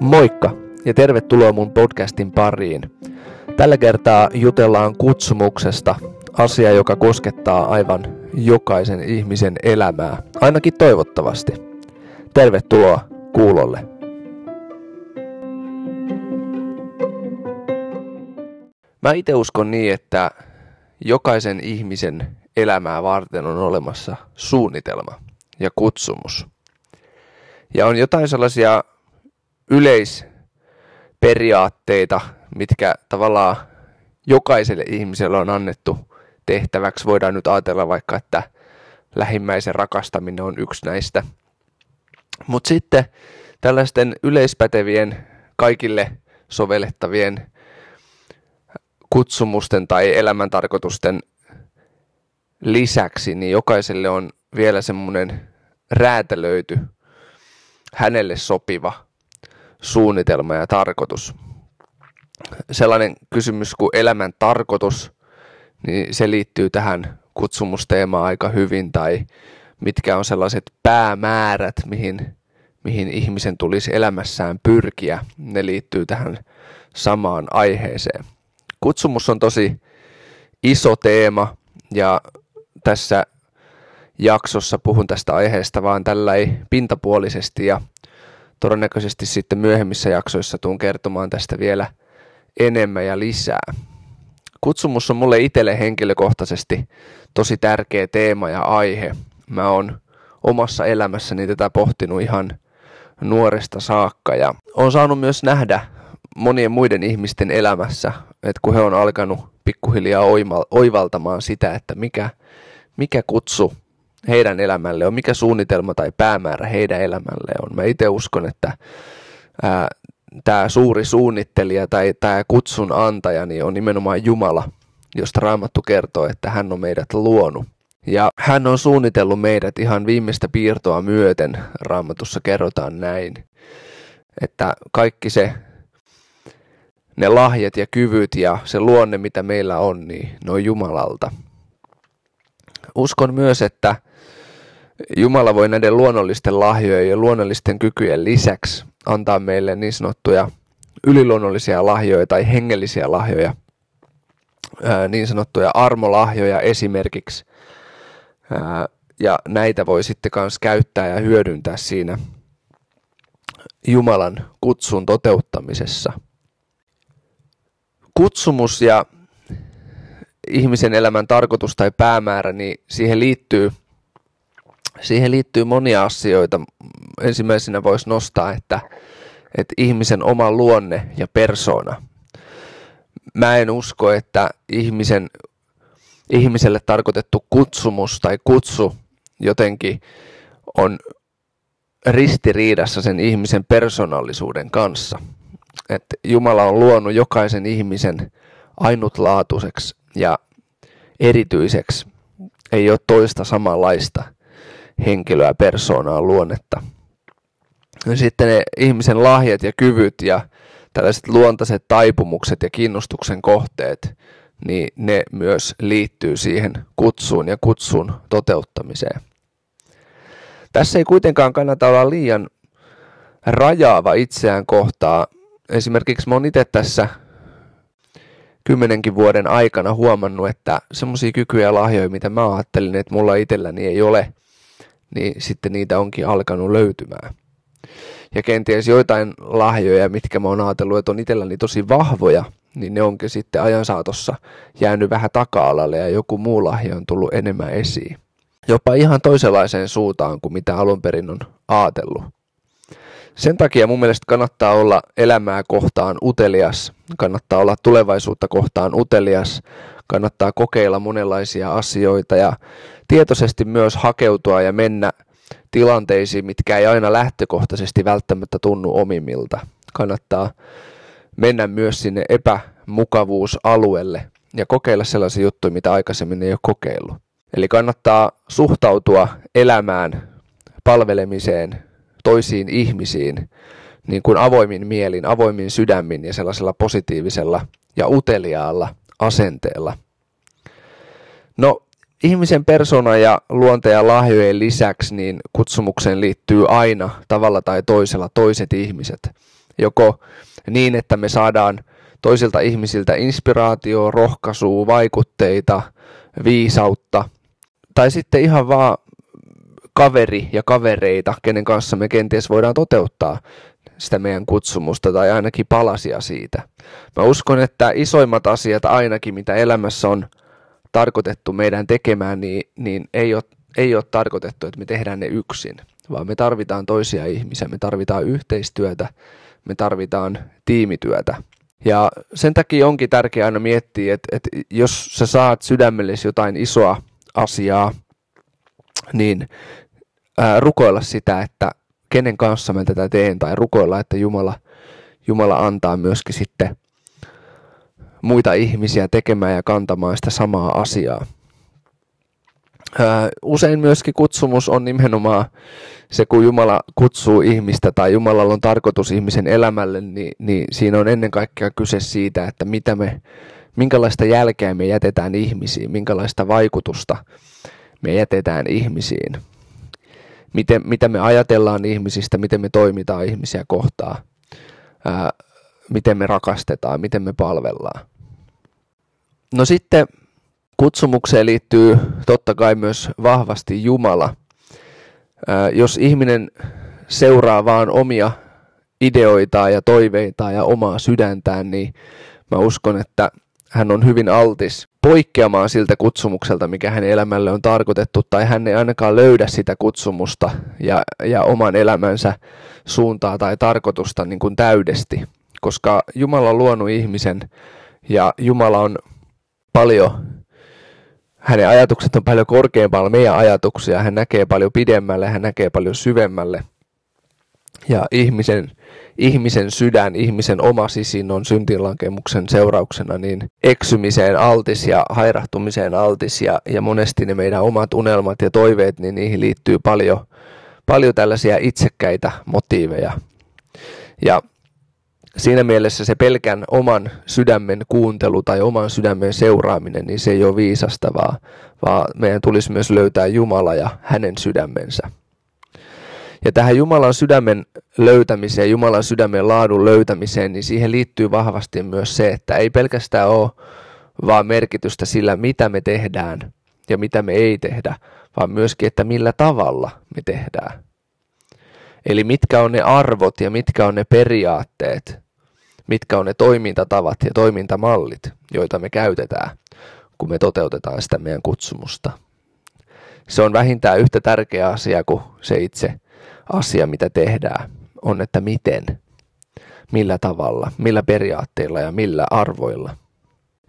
Moikka ja tervetuloa mun podcastin pariin. Tällä kertaa jutellaan kutsumuksesta, asia joka koskettaa aivan jokaisen ihmisen elämää, ainakin toivottavasti. Tervetuloa kuulolle. Mä itse uskon niin, että jokaisen ihmisen elämää varten on olemassa suunnitelma ja kutsumus. Ja on jotain sellaisia yleisperiaatteita, mitkä tavallaan jokaiselle ihmiselle on annettu tehtäväksi. Voidaan nyt ajatella vaikka, että lähimmäisen rakastaminen on yksi näistä. Mutta sitten tällaisten yleispätevien, kaikille sovellettavien kutsumusten tai elämäntarkoitusten lisäksi, niin jokaiselle on vielä semmoinen räätälöity, hänelle sopiva suunnitelma ja tarkoitus. Sellainen kysymys kuin elämän tarkoitus, niin se liittyy tähän kutsumusteemaan aika hyvin, tai mitkä on sellaiset päämäärät, mihin, mihin ihmisen tulisi elämässään pyrkiä, ne liittyy tähän samaan aiheeseen. Kutsumus on tosi iso teema ja tässä jaksossa puhun tästä aiheesta vaan tällä ei pintapuolisesti ja todennäköisesti sitten myöhemmissä jaksoissa tuun kertomaan tästä vielä enemmän ja lisää. Kutsumus on mulle itselle henkilökohtaisesti tosi tärkeä teema ja aihe. Mä oon omassa elämässäni tätä pohtinut ihan nuoresta saakka ja on saanut myös nähdä monien muiden ihmisten elämässä, että kun he on alkanut pikkuhiljaa oivaltamaan sitä, että mikä, mikä kutsu heidän elämälle on, mikä suunnitelma tai päämäärä heidän elämälle on. Mä itse uskon, että tämä suuri suunnittelija tai tämä kutsun antaja niin on nimenomaan Jumala, josta Raamattu kertoo, että hän on meidät luonut. Ja hän on suunnitellut meidät ihan viimeistä piirtoa myöten, Raamatussa kerrotaan näin, että kaikki se ne lahjat ja kyvyt ja se luonne, mitä meillä on, niin ne on Jumalalta. Uskon myös, että Jumala voi näiden luonnollisten lahjojen ja luonnollisten kykyjen lisäksi antaa meille niin sanottuja yliluonnollisia lahjoja tai hengellisiä lahjoja, niin sanottuja armolahjoja esimerkiksi. Ja näitä voi sitten myös käyttää ja hyödyntää siinä Jumalan kutsun toteuttamisessa – kutsumus ja ihmisen elämän tarkoitus tai päämäärä, niin siihen liittyy, siihen liittyy monia asioita. Ensimmäisenä voisi nostaa, että, että ihmisen oma luonne ja persona. Mä en usko, että ihmisen, ihmiselle tarkoitettu kutsumus tai kutsu jotenkin on ristiriidassa sen ihmisen persoonallisuuden kanssa – että Jumala on luonut jokaisen ihmisen ainutlaatuiseksi ja erityiseksi. Ei ole toista samanlaista henkilöä, persoonaa, luonnetta. Ja sitten ne ihmisen lahjat ja kyvyt ja tällaiset luontaiset taipumukset ja kiinnostuksen kohteet, niin ne myös liittyy siihen kutsuun ja kutsun toteuttamiseen. Tässä ei kuitenkaan kannata olla liian rajaava itseään kohtaa, esimerkiksi mä oon itse tässä kymmenenkin vuoden aikana huomannut, että semmoisia kykyjä ja lahjoja, mitä mä ajattelin, että mulla itselläni ei ole, niin sitten niitä onkin alkanut löytymään. Ja kenties joitain lahjoja, mitkä mä oon ajatellut, että on itselläni tosi vahvoja, niin ne onkin sitten ajan saatossa jäänyt vähän taka-alalle ja joku muu lahja on tullut enemmän esiin. Jopa ihan toisenlaiseen suuntaan kuin mitä alun perin on ajatellut. Sen takia mun mielestä kannattaa olla elämää kohtaan utelias, kannattaa olla tulevaisuutta kohtaan utelias, kannattaa kokeilla monenlaisia asioita ja tietoisesti myös hakeutua ja mennä tilanteisiin, mitkä ei aina lähtökohtaisesti välttämättä tunnu omimmilta. Kannattaa mennä myös sinne epämukavuusalueelle ja kokeilla sellaisia juttuja, mitä aikaisemmin ei ole kokeillut. Eli kannattaa suhtautua elämään, palvelemiseen, toisiin ihmisiin niin kuin avoimin mielin, avoimin sydämin ja sellaisella positiivisella ja uteliaalla asenteella. No, ihmisen persona ja luonteen lahjojen lisäksi niin kutsumukseen liittyy aina tavalla tai toisella toiset ihmiset. Joko niin, että me saadaan toisilta ihmisiltä inspiraatio, rohkaisua, vaikutteita, viisautta, tai sitten ihan vaan kaveri ja kavereita, kenen kanssa me kenties voidaan toteuttaa sitä meidän kutsumusta tai ainakin palasia siitä. Mä uskon, että isoimmat asiat ainakin, mitä elämässä on tarkoitettu meidän tekemään, niin, niin ei, ole, ei ole tarkoitettu, että me tehdään ne yksin, vaan me tarvitaan toisia ihmisiä, me tarvitaan yhteistyötä, me tarvitaan tiimityötä. Ja sen takia onkin tärkeää aina miettiä, että, että jos sä saat sydämellesi jotain isoa asiaa, niin ää, rukoilla sitä, että kenen kanssa mä tätä teen, tai rukoilla, että Jumala, Jumala antaa myöskin sitten muita ihmisiä tekemään ja kantamaan sitä samaa asiaa. Usein myöskin kutsumus on nimenomaan se, kun Jumala kutsuu ihmistä tai Jumalalla on tarkoitus ihmisen elämälle, niin, niin siinä on ennen kaikkea kyse siitä, että mitä me, minkälaista jälkeä me jätetään ihmisiin, minkälaista vaikutusta me jätetään ihmisiin, miten, mitä me ajatellaan ihmisistä, miten me toimitaan ihmisiä kohtaan, ää, miten me rakastetaan, miten me palvellaan. No sitten kutsumukseen liittyy totta kai myös vahvasti Jumala. Ää, jos ihminen seuraa vaan omia ideoitaan ja toiveitaan ja omaa sydäntään, niin mä uskon, että hän on hyvin altis poikkeamaan siltä kutsumukselta, mikä hänen elämälle on tarkoitettu, tai hän ei ainakaan löydä sitä kutsumusta ja, ja oman elämänsä suuntaa tai tarkoitusta niin kuin täydesti, koska Jumala on luonut ihmisen ja Jumala on paljon, hänen ajatukset on paljon korkeampalla meidän ajatuksia, hän näkee paljon pidemmälle, hän näkee paljon syvemmälle. Ja ihmisen, ihmisen sydän, ihmisen oma sisin on syntinlankemuksen seurauksena niin eksymiseen altis ja hairahtumiseen altis ja, ja monesti ne meidän omat unelmat ja toiveet, niin niihin liittyy paljon, paljon tällaisia itsekkäitä motiiveja. Ja siinä mielessä se pelkän oman sydämen kuuntelu tai oman sydämen seuraaminen, niin se ei ole viisasta, vaan, vaan meidän tulisi myös löytää Jumala ja hänen sydämensä. Ja tähän Jumalan sydämen löytämiseen, Jumalan sydämen laadun löytämiseen, niin siihen liittyy vahvasti myös se, että ei pelkästään ole vaan merkitystä sillä, mitä me tehdään ja mitä me ei tehdä, vaan myöskin, että millä tavalla me tehdään. Eli mitkä on ne arvot ja mitkä on ne periaatteet, mitkä on ne toimintatavat ja toimintamallit, joita me käytetään, kun me toteutetaan sitä meidän kutsumusta. Se on vähintään yhtä tärkeä asia kuin se itse asia, mitä tehdään, on, että miten, millä tavalla, millä periaatteilla ja millä arvoilla.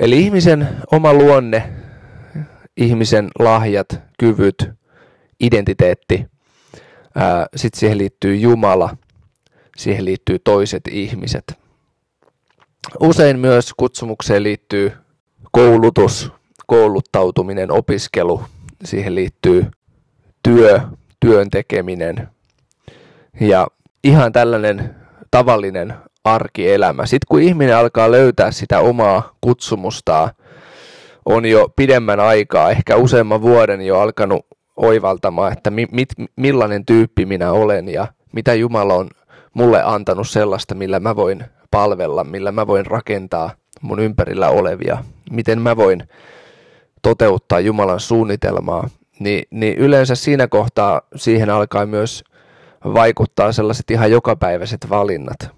Eli ihmisen oma luonne, ihmisen lahjat, kyvyt, identiteetti, sitten siihen liittyy Jumala, siihen liittyy toiset ihmiset. Usein myös kutsumukseen liittyy koulutus, kouluttautuminen, opiskelu, siihen liittyy työ, työn tekeminen ja ihan tällainen tavallinen arkielämä. Sitten kun ihminen alkaa löytää sitä omaa kutsumustaan, on jo pidemmän aikaa, ehkä useamman vuoden jo alkanut oivaltamaan, että mi, mit, millainen tyyppi minä olen ja mitä Jumala on mulle antanut sellaista, millä mä voin palvella, millä mä voin rakentaa mun ympärillä olevia, miten mä voin toteuttaa Jumalan suunnitelmaa, niin, niin yleensä siinä kohtaa siihen alkaa myös vaikuttaa sellaiset ihan jokapäiväiset valinnat.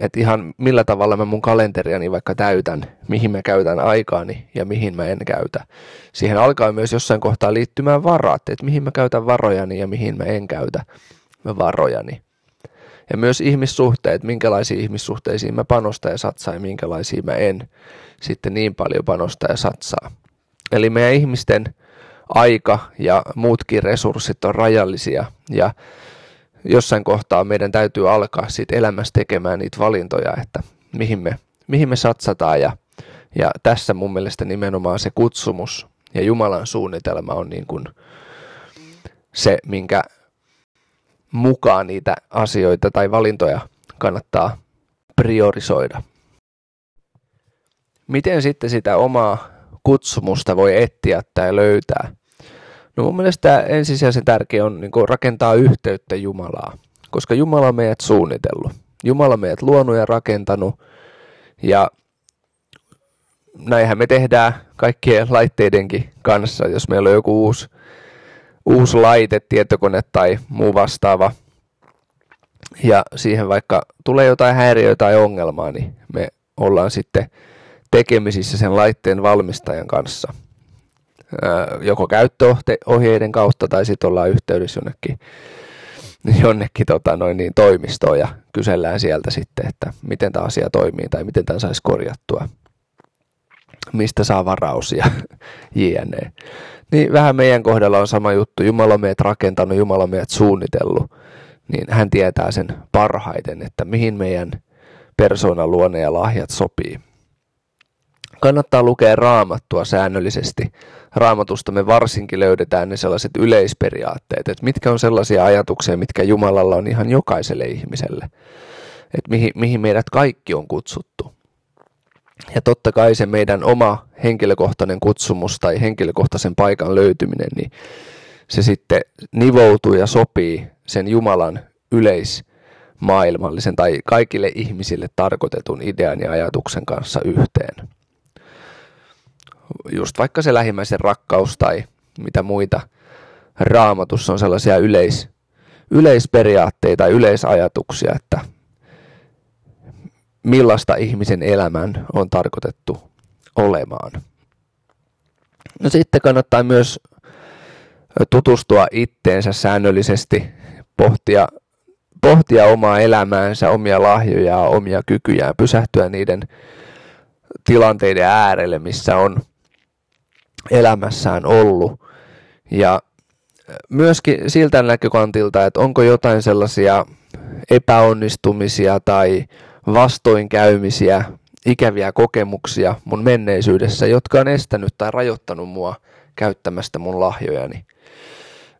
Että ihan millä tavalla mä mun kalenteriani vaikka täytän, mihin mä käytän aikaani ja mihin mä en käytä. Siihen alkaa myös jossain kohtaa liittymään varat, että mihin mä käytän varojani ja mihin mä en käytä varojani. Ja myös ihmissuhteet, minkälaisiin ihmissuhteisiin mä panostan ja satsaan ja minkälaisiin mä en sitten niin paljon panostaa ja satsaa. Eli meidän ihmisten aika ja muutkin resurssit on rajallisia ja jossain kohtaa meidän täytyy alkaa siitä elämässä tekemään niitä valintoja, että mihin me, mihin me satsataan ja, ja tässä mun mielestä nimenomaan se kutsumus ja Jumalan suunnitelma on niin kuin se, minkä mukaan niitä asioita tai valintoja kannattaa priorisoida. Miten sitten sitä omaa kutsumusta voi etsiä tai löytää? No mun mielestä ensisijaisen tärkeä on niin rakentaa yhteyttä Jumalaa, koska Jumala on meidät suunnitellut. Jumala on meidät luonut ja rakentanut ja näinhän me tehdään kaikkien laitteidenkin kanssa, jos meillä on joku uusi, uusi laite, tietokone tai muu vastaava, ja siihen vaikka tulee jotain häiriötä tai ongelmaa, niin me ollaan sitten tekemisissä sen laitteen valmistajan kanssa. Joko käyttöohjeiden kautta tai sitten ollaan yhteydessä jonnekin, jonnekin tota noin niin, toimistoon ja kysellään sieltä sitten, että miten tämä asia toimii tai miten tämä saisi korjattua mistä saa varaus ja jne. Niin vähän meidän kohdalla on sama juttu. Jumala on meidät rakentanut, Jumala on meidät suunnitellut. Niin hän tietää sen parhaiten, että mihin meidän persoonan luonne ja lahjat sopii. Kannattaa lukea raamattua säännöllisesti. Raamatusta me varsinkin löydetään ne sellaiset yleisperiaatteet, että mitkä on sellaisia ajatuksia, mitkä Jumalalla on ihan jokaiselle ihmiselle. Että mihin, mihin meidät kaikki on kutsuttu. Ja totta kai se meidän oma henkilökohtainen kutsumus tai henkilökohtaisen paikan löytyminen, niin se sitten nivoutuu ja sopii sen Jumalan yleismaailmallisen tai kaikille ihmisille tarkoitetun idean ja ajatuksen kanssa yhteen. Just vaikka se lähimmäisen rakkaus tai mitä muita raamatussa on sellaisia yleis, yleisperiaatteita, yleisajatuksia, että millaista ihmisen elämän on tarkoitettu olemaan. No sitten kannattaa myös tutustua itteensä säännöllisesti, pohtia, pohtia omaa elämäänsä, omia lahjoja, omia kykyjään, pysähtyä niiden tilanteiden äärelle, missä on elämässään ollut. Ja myöskin siltä näkökantilta, että onko jotain sellaisia epäonnistumisia tai vastoinkäymisiä, ikäviä kokemuksia mun menneisyydessä, jotka on estänyt tai rajoittanut mua käyttämästä mun lahjojani.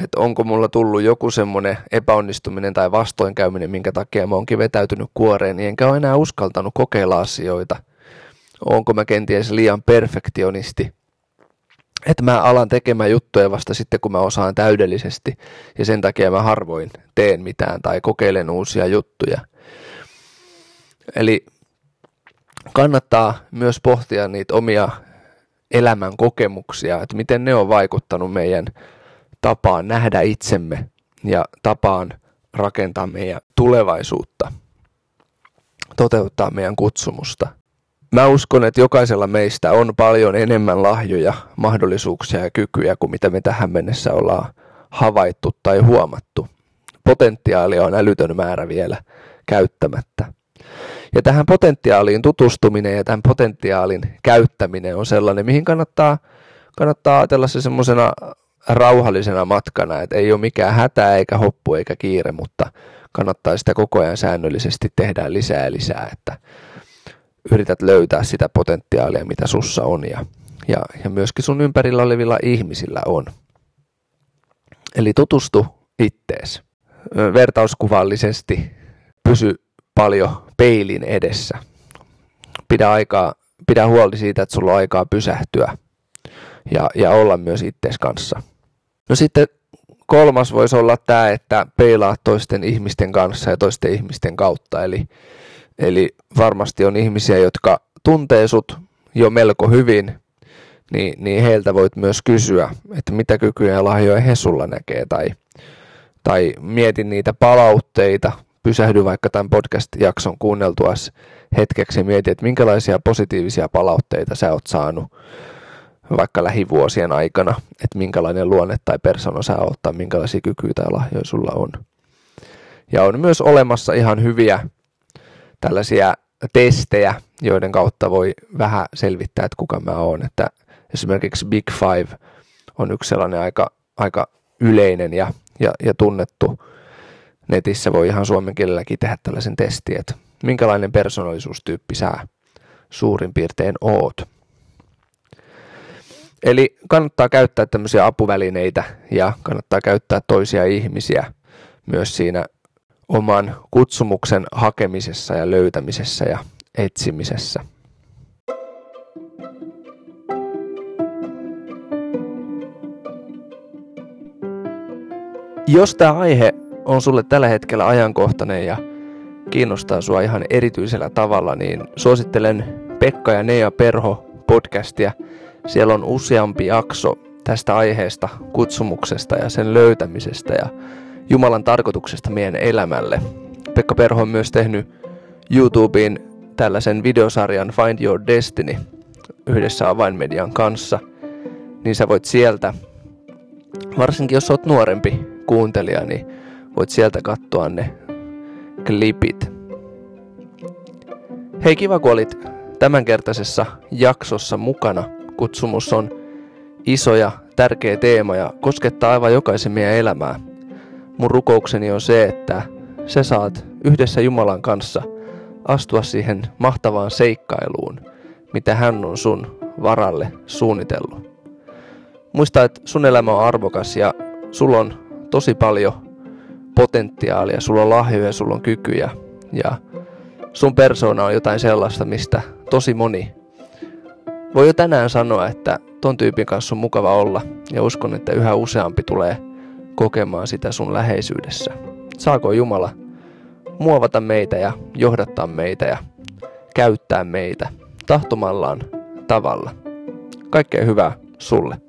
Että onko mulla tullut joku semmoinen epäonnistuminen tai vastoinkäyminen, minkä takia mä oonkin vetäytynyt kuoreen, niin enkä ole enää uskaltanut kokeilla asioita. Onko mä kenties liian perfektionisti, että mä alan tekemään juttuja vasta sitten, kun mä osaan täydellisesti, ja sen takia mä harvoin teen mitään tai kokeilen uusia juttuja – Eli kannattaa myös pohtia niitä omia elämän kokemuksia, että miten ne on vaikuttanut meidän tapaan nähdä itsemme ja tapaan rakentaa meidän tulevaisuutta, toteuttaa meidän kutsumusta. Mä uskon, että jokaisella meistä on paljon enemmän lahjoja, mahdollisuuksia ja kykyjä kuin mitä me tähän mennessä ollaan havaittu tai huomattu. Potentiaalia on älytön määrä vielä käyttämättä. Ja tähän potentiaaliin tutustuminen ja tämän potentiaalin käyttäminen on sellainen, mihin kannattaa, kannattaa ajatella se semmoisena rauhallisena matkana, että ei ole mikään hätä eikä hoppu eikä kiire, mutta kannattaa sitä koko ajan säännöllisesti tehdä lisää lisää, että yrität löytää sitä potentiaalia, mitä sussa on ja, ja, ja myöskin sun ympärillä olevilla ihmisillä on. Eli tutustu ittees. Vertauskuvallisesti pysy paljon peilin edessä. Pidä, aikaa, pidä huoli siitä, että sulla on aikaa pysähtyä ja, ja olla myös itses kanssa. No sitten kolmas voisi olla tämä, että peilaa toisten ihmisten kanssa ja toisten ihmisten kautta. Eli, eli varmasti on ihmisiä, jotka tuntee sut jo melko hyvin, niin, niin heiltä voit myös kysyä, että mitä kykyjä ja lahjoja he sulla näkee, tai, tai mietin niitä palautteita, pysähdy vaikka tämän podcast-jakson kuunneltua hetkeksi ja mieti, että minkälaisia positiivisia palautteita sä oot saanut vaikka lähivuosien aikana, että minkälainen luonne tai persona sä oot tai minkälaisia kykyjä tai lahjoja sulla on. Ja on myös olemassa ihan hyviä tällaisia testejä, joiden kautta voi vähän selvittää, että kuka mä oon. Että esimerkiksi Big Five on yksi sellainen aika, aika yleinen ja, ja, ja tunnettu netissä voi ihan suomen kielelläkin tehdä tällaisen testin, että minkälainen persoonallisuustyyppi sä suurin piirtein oot. Eli kannattaa käyttää tämmöisiä apuvälineitä ja kannattaa käyttää toisia ihmisiä myös siinä oman kutsumuksen hakemisessa ja löytämisessä ja etsimisessä. Jos tämä aihe on sulle tällä hetkellä ajankohtainen ja kiinnostaa sua ihan erityisellä tavalla, niin suosittelen Pekka ja Nea Perho podcastia. Siellä on useampi jakso tästä aiheesta, kutsumuksesta ja sen löytämisestä ja Jumalan tarkoituksesta meidän elämälle. Pekka Perho on myös tehnyt YouTubeen tällaisen videosarjan Find Your Destiny yhdessä avainmedian kanssa, niin sä voit sieltä, varsinkin jos oot nuorempi kuuntelija, niin voit sieltä katsoa ne klipit. Hei kiva kun olit tämänkertaisessa jaksossa mukana. Kutsumus on iso ja tärkeä teema ja koskettaa aivan jokaisen meidän elämää. Mun rukoukseni on se, että sä saat yhdessä Jumalan kanssa astua siihen mahtavaan seikkailuun, mitä hän on sun varalle suunnitellut. Muista, että sun elämä on arvokas ja sulla on tosi paljon potentiaalia, sulla on lahjoja, sulla on kykyjä ja sun persona on jotain sellaista, mistä tosi moni voi jo tänään sanoa, että ton tyypin kanssa on mukava olla ja uskon, että yhä useampi tulee kokemaan sitä sun läheisyydessä. Saako Jumala muovata meitä ja johdattaa meitä ja käyttää meitä tahtomallaan tavalla. Kaikkea hyvää sulle.